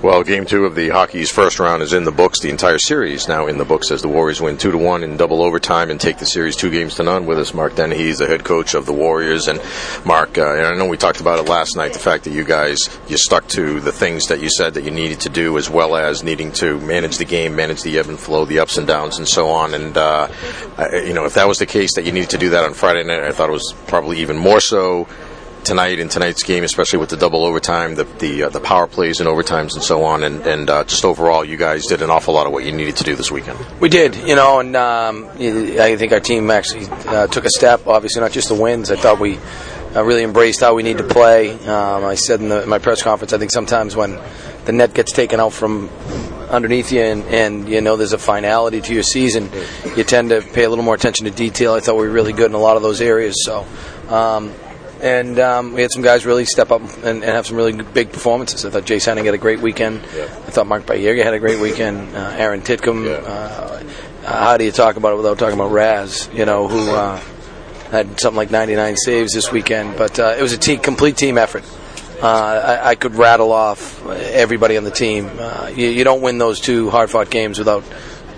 Well, game two of the hockey's first round is in the books. The entire series now in the books as the Warriors win two to one in double overtime and take the series two games to none. With us, Mark Dennehy, the head coach of the Warriors. And Mark, uh, and I know we talked about it last night. The fact that you guys you stuck to the things that you said that you needed to do, as well as needing to manage the game, manage the ebb and flow, the ups and downs, and so on. And uh, you know, if that was the case that you needed to do that on Friday night, I thought it was probably even more so tonight in tonight's game, especially with the double overtime, the the, uh, the power plays and overtimes and so on, and and uh, just overall, you guys did an awful lot of what you needed to do this weekend. We did, you know, and um, I think our team actually uh, took a step. Obviously, not just the wins. I thought we. Uh, really embraced how we need to play. Um, I said in, the, in my press conference, I think sometimes when the net gets taken out from underneath you and, and, you know there's a finality to your season, you tend to pay a little more attention to detail. I thought we were really good in a lot of those areas. So um, and um, we had some guys really step up and, and, have some really big performances. I thought Jace Henning had a great weekend. Yeah. I thought Mark Bayerga had a great weekend. Uh, Aaron Titcomb. Yeah. Uh, how do you talk about it without talking about Raz? You know who uh, had something like 99 saves this weekend. But uh, it was a team, complete team effort. Uh, I, I, could rattle off everybody on the team. Uh, you, you, don't win those two hard-fought games without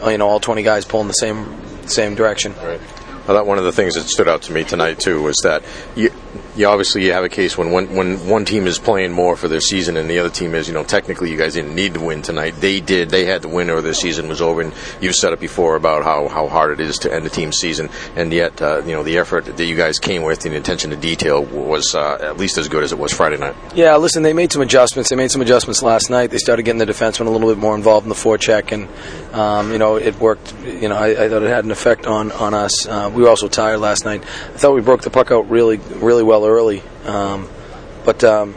you know all 20 guys pulling the same same direction. Right. Well, that one of the things that stood out to me tonight too was that you, you obviously you have a case when one when one team is playing more for their season and the other team is you know technically you guys didn't need to win tonight they did they had to win or their season was over and you've said it before about how, how hard it is to end a team's season and yet uh, you know the effort that you guys came with and the attention to detail was uh, at least as good as it was Friday night. Yeah, listen, they made some adjustments. They made some adjustments last night. They started getting the defensemen a little bit more involved in the forecheck and um, you know it worked. You know I, I, thought it had an effect on on us. Uh, we were also tired last night. I thought we broke the puck out really really well early. Um, but um,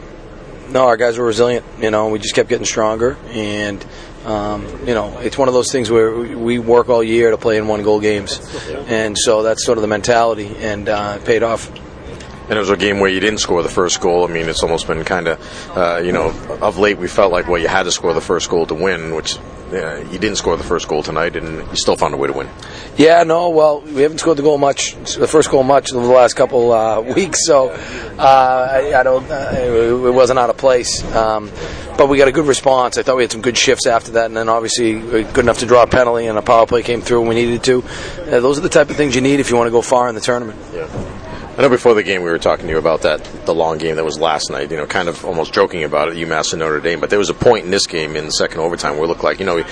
no, our guys were resilient. You know, we just kept getting stronger, and um, you know, it's one of those things where we work all year to play in one goal games, and so that's sort of the mentality, and uh, it paid off. And it was a game where you didn't score the first goal. I mean, it's almost been kind of, uh, you know, of late we felt like, well, you had to score the first goal to win, which uh, you didn't score the first goal tonight, and you still found a way to win. Yeah, no, well, we haven't scored the goal much, the first goal much over the last couple uh, weeks, so uh, I, I, don't, uh, it wasn't out of place. Um, but we got a good response. I thought we had some good shifts after that, and then obviously good enough to draw a penalty, and a power play came through when we needed to. Uh, those are the type of things you need if you want to go far in the tournament. Yeah. I know before the game we were talking to you about that the long game that was last night. You know, kind of almost joking about it, UMass and Notre Dame. But there was a point in this game in the second overtime where it looked like you know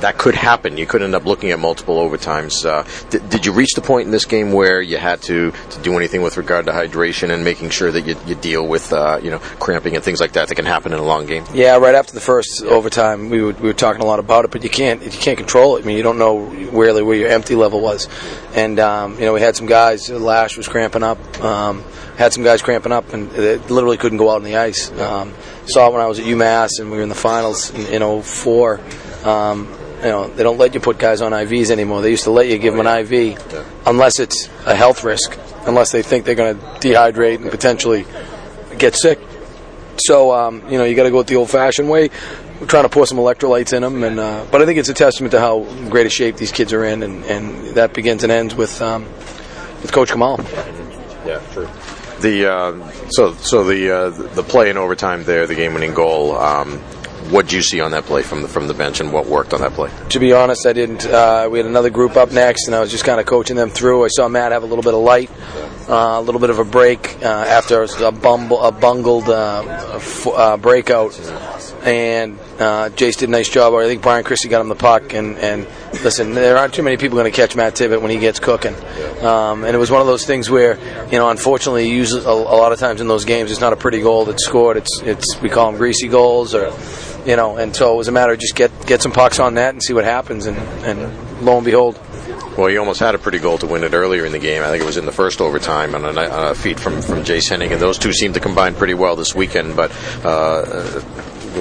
that could happen. You could end up looking at multiple overtimes. Uh, did, did you reach the point in this game where you had to, to do anything with regard to hydration and making sure that you, you deal with uh, you know cramping and things like that that can happen in a long game? Yeah, right after the first overtime, we were, we were talking a lot about it, but you can't you can't control it. I mean, you don't know where where your empty level was, and um, you know we had some guys. Lash was cramping up. Um, had some guys cramping up and they literally couldn't go out on the ice. Um, saw it when I was at UMass and we were in the finals in, in 04. Um, you know, they don't let you put guys on IVs anymore. They used to let you give them an IV unless it's a health risk, unless they think they're going to dehydrate and potentially get sick. So, um, you know, you got to go with the old-fashioned way. We're trying to pour some electrolytes in them, and uh, but I think it's a testament to how great a shape these kids are in, and, and that begins and ends with um, with Coach Kamal. Yeah, true. The uh, so so the uh, the play in overtime there, the game-winning goal. Um, what did you see on that play from the from the bench, and what worked on that play? To be honest, I didn't. Uh, we had another group up next, and I was just kind of coaching them through. I saw Matt have a little bit of light, uh, a little bit of a break uh, after a, bumble, a bungled uh, f- uh, breakout, and uh, Jace did a nice job. I think Brian Christie got him the puck, and, and listen, there aren't too many people going to catch Matt Tibbet when he gets cooking. Um, and it was one of those things where, you know, unfortunately, usually a, a, lot of times in those games, it's not a pretty goal that's scored. It's it's we call them greasy goals, or you know, and so it was a matter of just get get some pucks on that and see what happens, and and lo and behold. Well, he almost had a pretty goal to win it earlier in the game. I think it was in the first overtime on a, on a feed from from Jace Henning, and those two seemed to combine pretty well this weekend. But uh,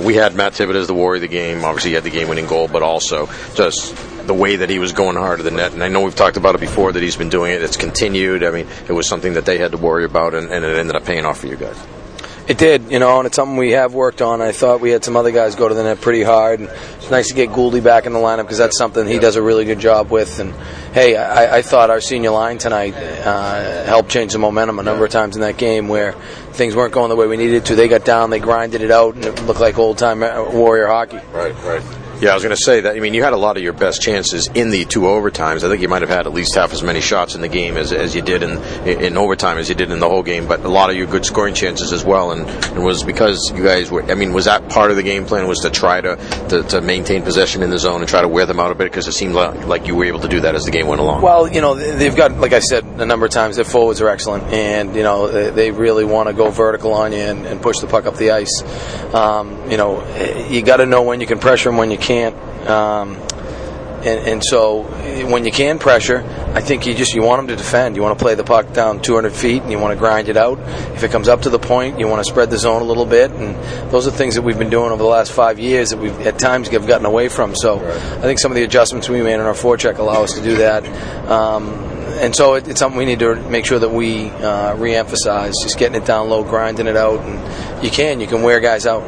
we had Matt Tibbet as the warrior of the game. Obviously, he had the game-winning goal, but also just the way that he was going hard to the net. And I know we've talked about it before that he's been doing it. It's continued. I mean, it was something that they had to worry about, and, and it ended up paying off for you guys. It did, you know, and it's something we have worked on. I thought we had some other guys go to the net pretty hard. And it's nice to get Gouldy back in the lineup because that's something he does a really good job with. And hey, I, I thought our senior line tonight uh, helped change the momentum a number of times in that game where things weren't going the way we needed to. They got down, they grinded it out, and it looked like old time Warrior hockey. Right, right. Yeah, I was going to say that. I mean, you had a lot of your best chances in the two overtimes. I think you might have had at least half as many shots in the game as, as you did in in overtime as you did in the whole game. But a lot of your good scoring chances as well. And it was because you guys were. I mean, was that part of the game plan? Was to try to, to, to maintain possession in the zone and try to wear them out a bit? Because it seemed like, like you were able to do that as the game went along. Well, you know, they've got, like I said a number of times, their forwards are excellent, and you know they, they really want to go vertical on you and, and, push the puck up the ice. Um, you know, you got to know when you can pressure them, when you can't. Um, and, and, so when you can pressure, I think you just you want them to defend. You want to play the puck down 200 feet, and you want to grind it out. If it comes up to the point, you want to spread the zone a little bit, and those are things that we've been doing over the last five years that we've at times have gotten away from. So I think some of the adjustments we made in our forecheck allow us to do that. Um, and so it, it's something we need to make sure that we uh, re-emphasize, just getting it down low, grinding it out, and you can you can wear guys out.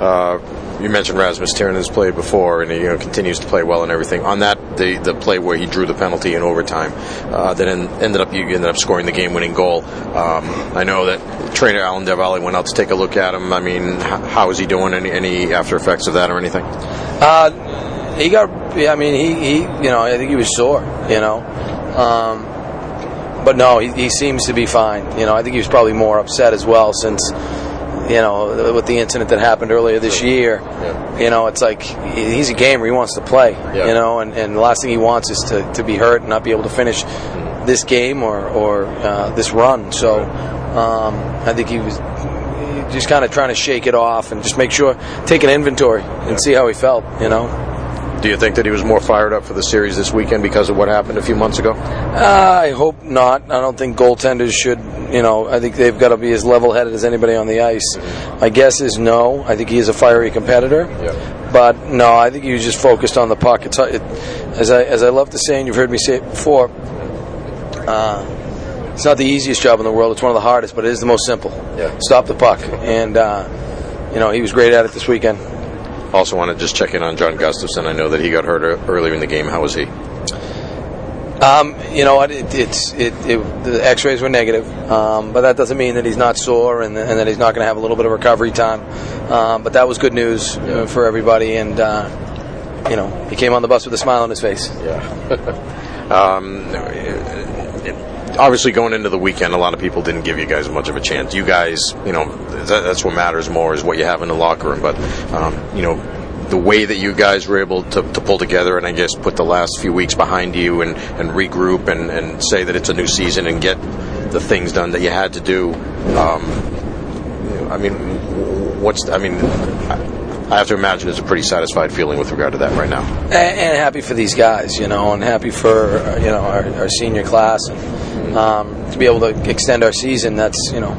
Uh, you mentioned Rasmus has played before, and he you know, continues to play well and everything. On that, the the play where he drew the penalty in overtime, uh, that en- ended up you ended up scoring the game-winning goal. Um, I know that trainer Alan Del Valle went out to take a look at him. I mean, h- how is he doing? Any any after effects of that or anything? Uh, he got. Yeah, I mean, he, he you know I think he was sore. You know. Um, but no, he, he seems to be fine. You know, I think he was probably more upset as well since you know, with the incident that happened earlier this year, yeah. you know, it's like he's a gamer. He wants to play, yeah. you know, and, and the last thing he wants is to, to be hurt and not be able to finish this game or, or uh, this run. So um, I think he was just kind of trying to shake it off and just make sure, take an inventory and yeah. see how he felt, you know. Do you think that he was more fired up for the series this weekend because of what happened a few months ago? Uh, I hope not. I don't think goaltenders should. You know, I think they've got to be as level-headed as anybody on the ice. My guess is no. I think he is a fiery competitor. Yeah. But no, I think he was just focused on the puck. It's, it, as I as I love to say, and you've heard me say it before. Uh, it's not the easiest job in the world. It's one of the hardest, but it is the most simple. Yeah. Stop the puck, and uh, you know he was great at it this weekend. Also, want to just check in on John Gustafson. I know that he got hurt earlier in the game. How was he? Um, you know what? It, it's it, it, the X-rays were negative, um, but that doesn't mean that he's not sore and, and that he's not going to have a little bit of recovery time. Um, but that was good news uh, for everybody, and uh, you know he came on the bus with a smile on his face. Yeah. Obviously going into the weekend, a lot of people didn't give you guys much of a chance. You guys, you know, that, that's what matters more is what you have in the locker room. But um, you know, the way that you guys were able to, to, pull together and I guess put the last few weeks behind you and, and regroup and, and say that it's a new season and get the things done that you had to do. Um, I mean, what's I mean. I have to imagine it's a pretty satisfied feeling with regard to that right now. And, and happy for these guys, you know, and happy for you know our, our senior class. And, um, to be able to extend our season. That's you know,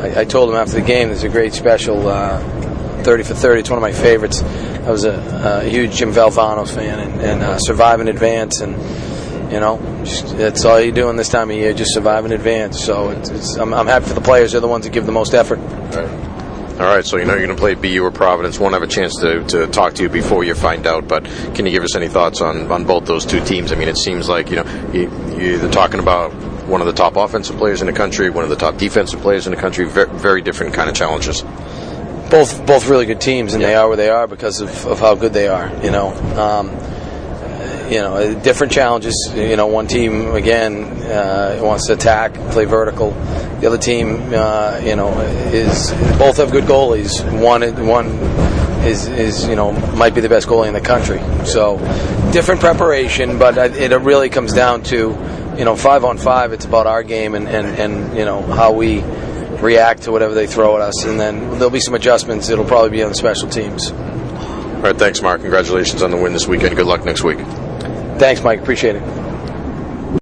I, I told them after the game, there's a great special uh, 30 for 30. It's one of my favorites. I was a, a huge Jim Valvano fan and, and uh, survive in advance and you know, just, that's all you're doing this time of year, just survive in advance. So it's, it's, I'm, I'm, happy for the players; they're the ones that give the most effort. All right, so you know you're going to play BU or Providence. Won't have a chance to, to talk to you before you find out, but can you give us any thoughts on, on both those two teams? I mean, it seems like you know you, you're talking about one of the top offensive players in the country, one of the top defensive players in the country. Very, very different kind of challenges. Both both really good teams, and yeah. they are where they are because of, of how good they are. You know. Um, you know, different challenges. You know, one team again uh, wants to attack, play vertical. The other team, uh, you know, is both have good goalies. One one is is you know might be the best goalie in the country. So different preparation, but it really comes down to you know, five on five, it's about our game and, and, and you know how we react to whatever they throw at us, and then there'll be some adjustments. It'll probably be on the special teams. All right, thanks, Mark. Congratulations on the win this weekend. Good luck next week. Thanks, Mike. Appreciate it.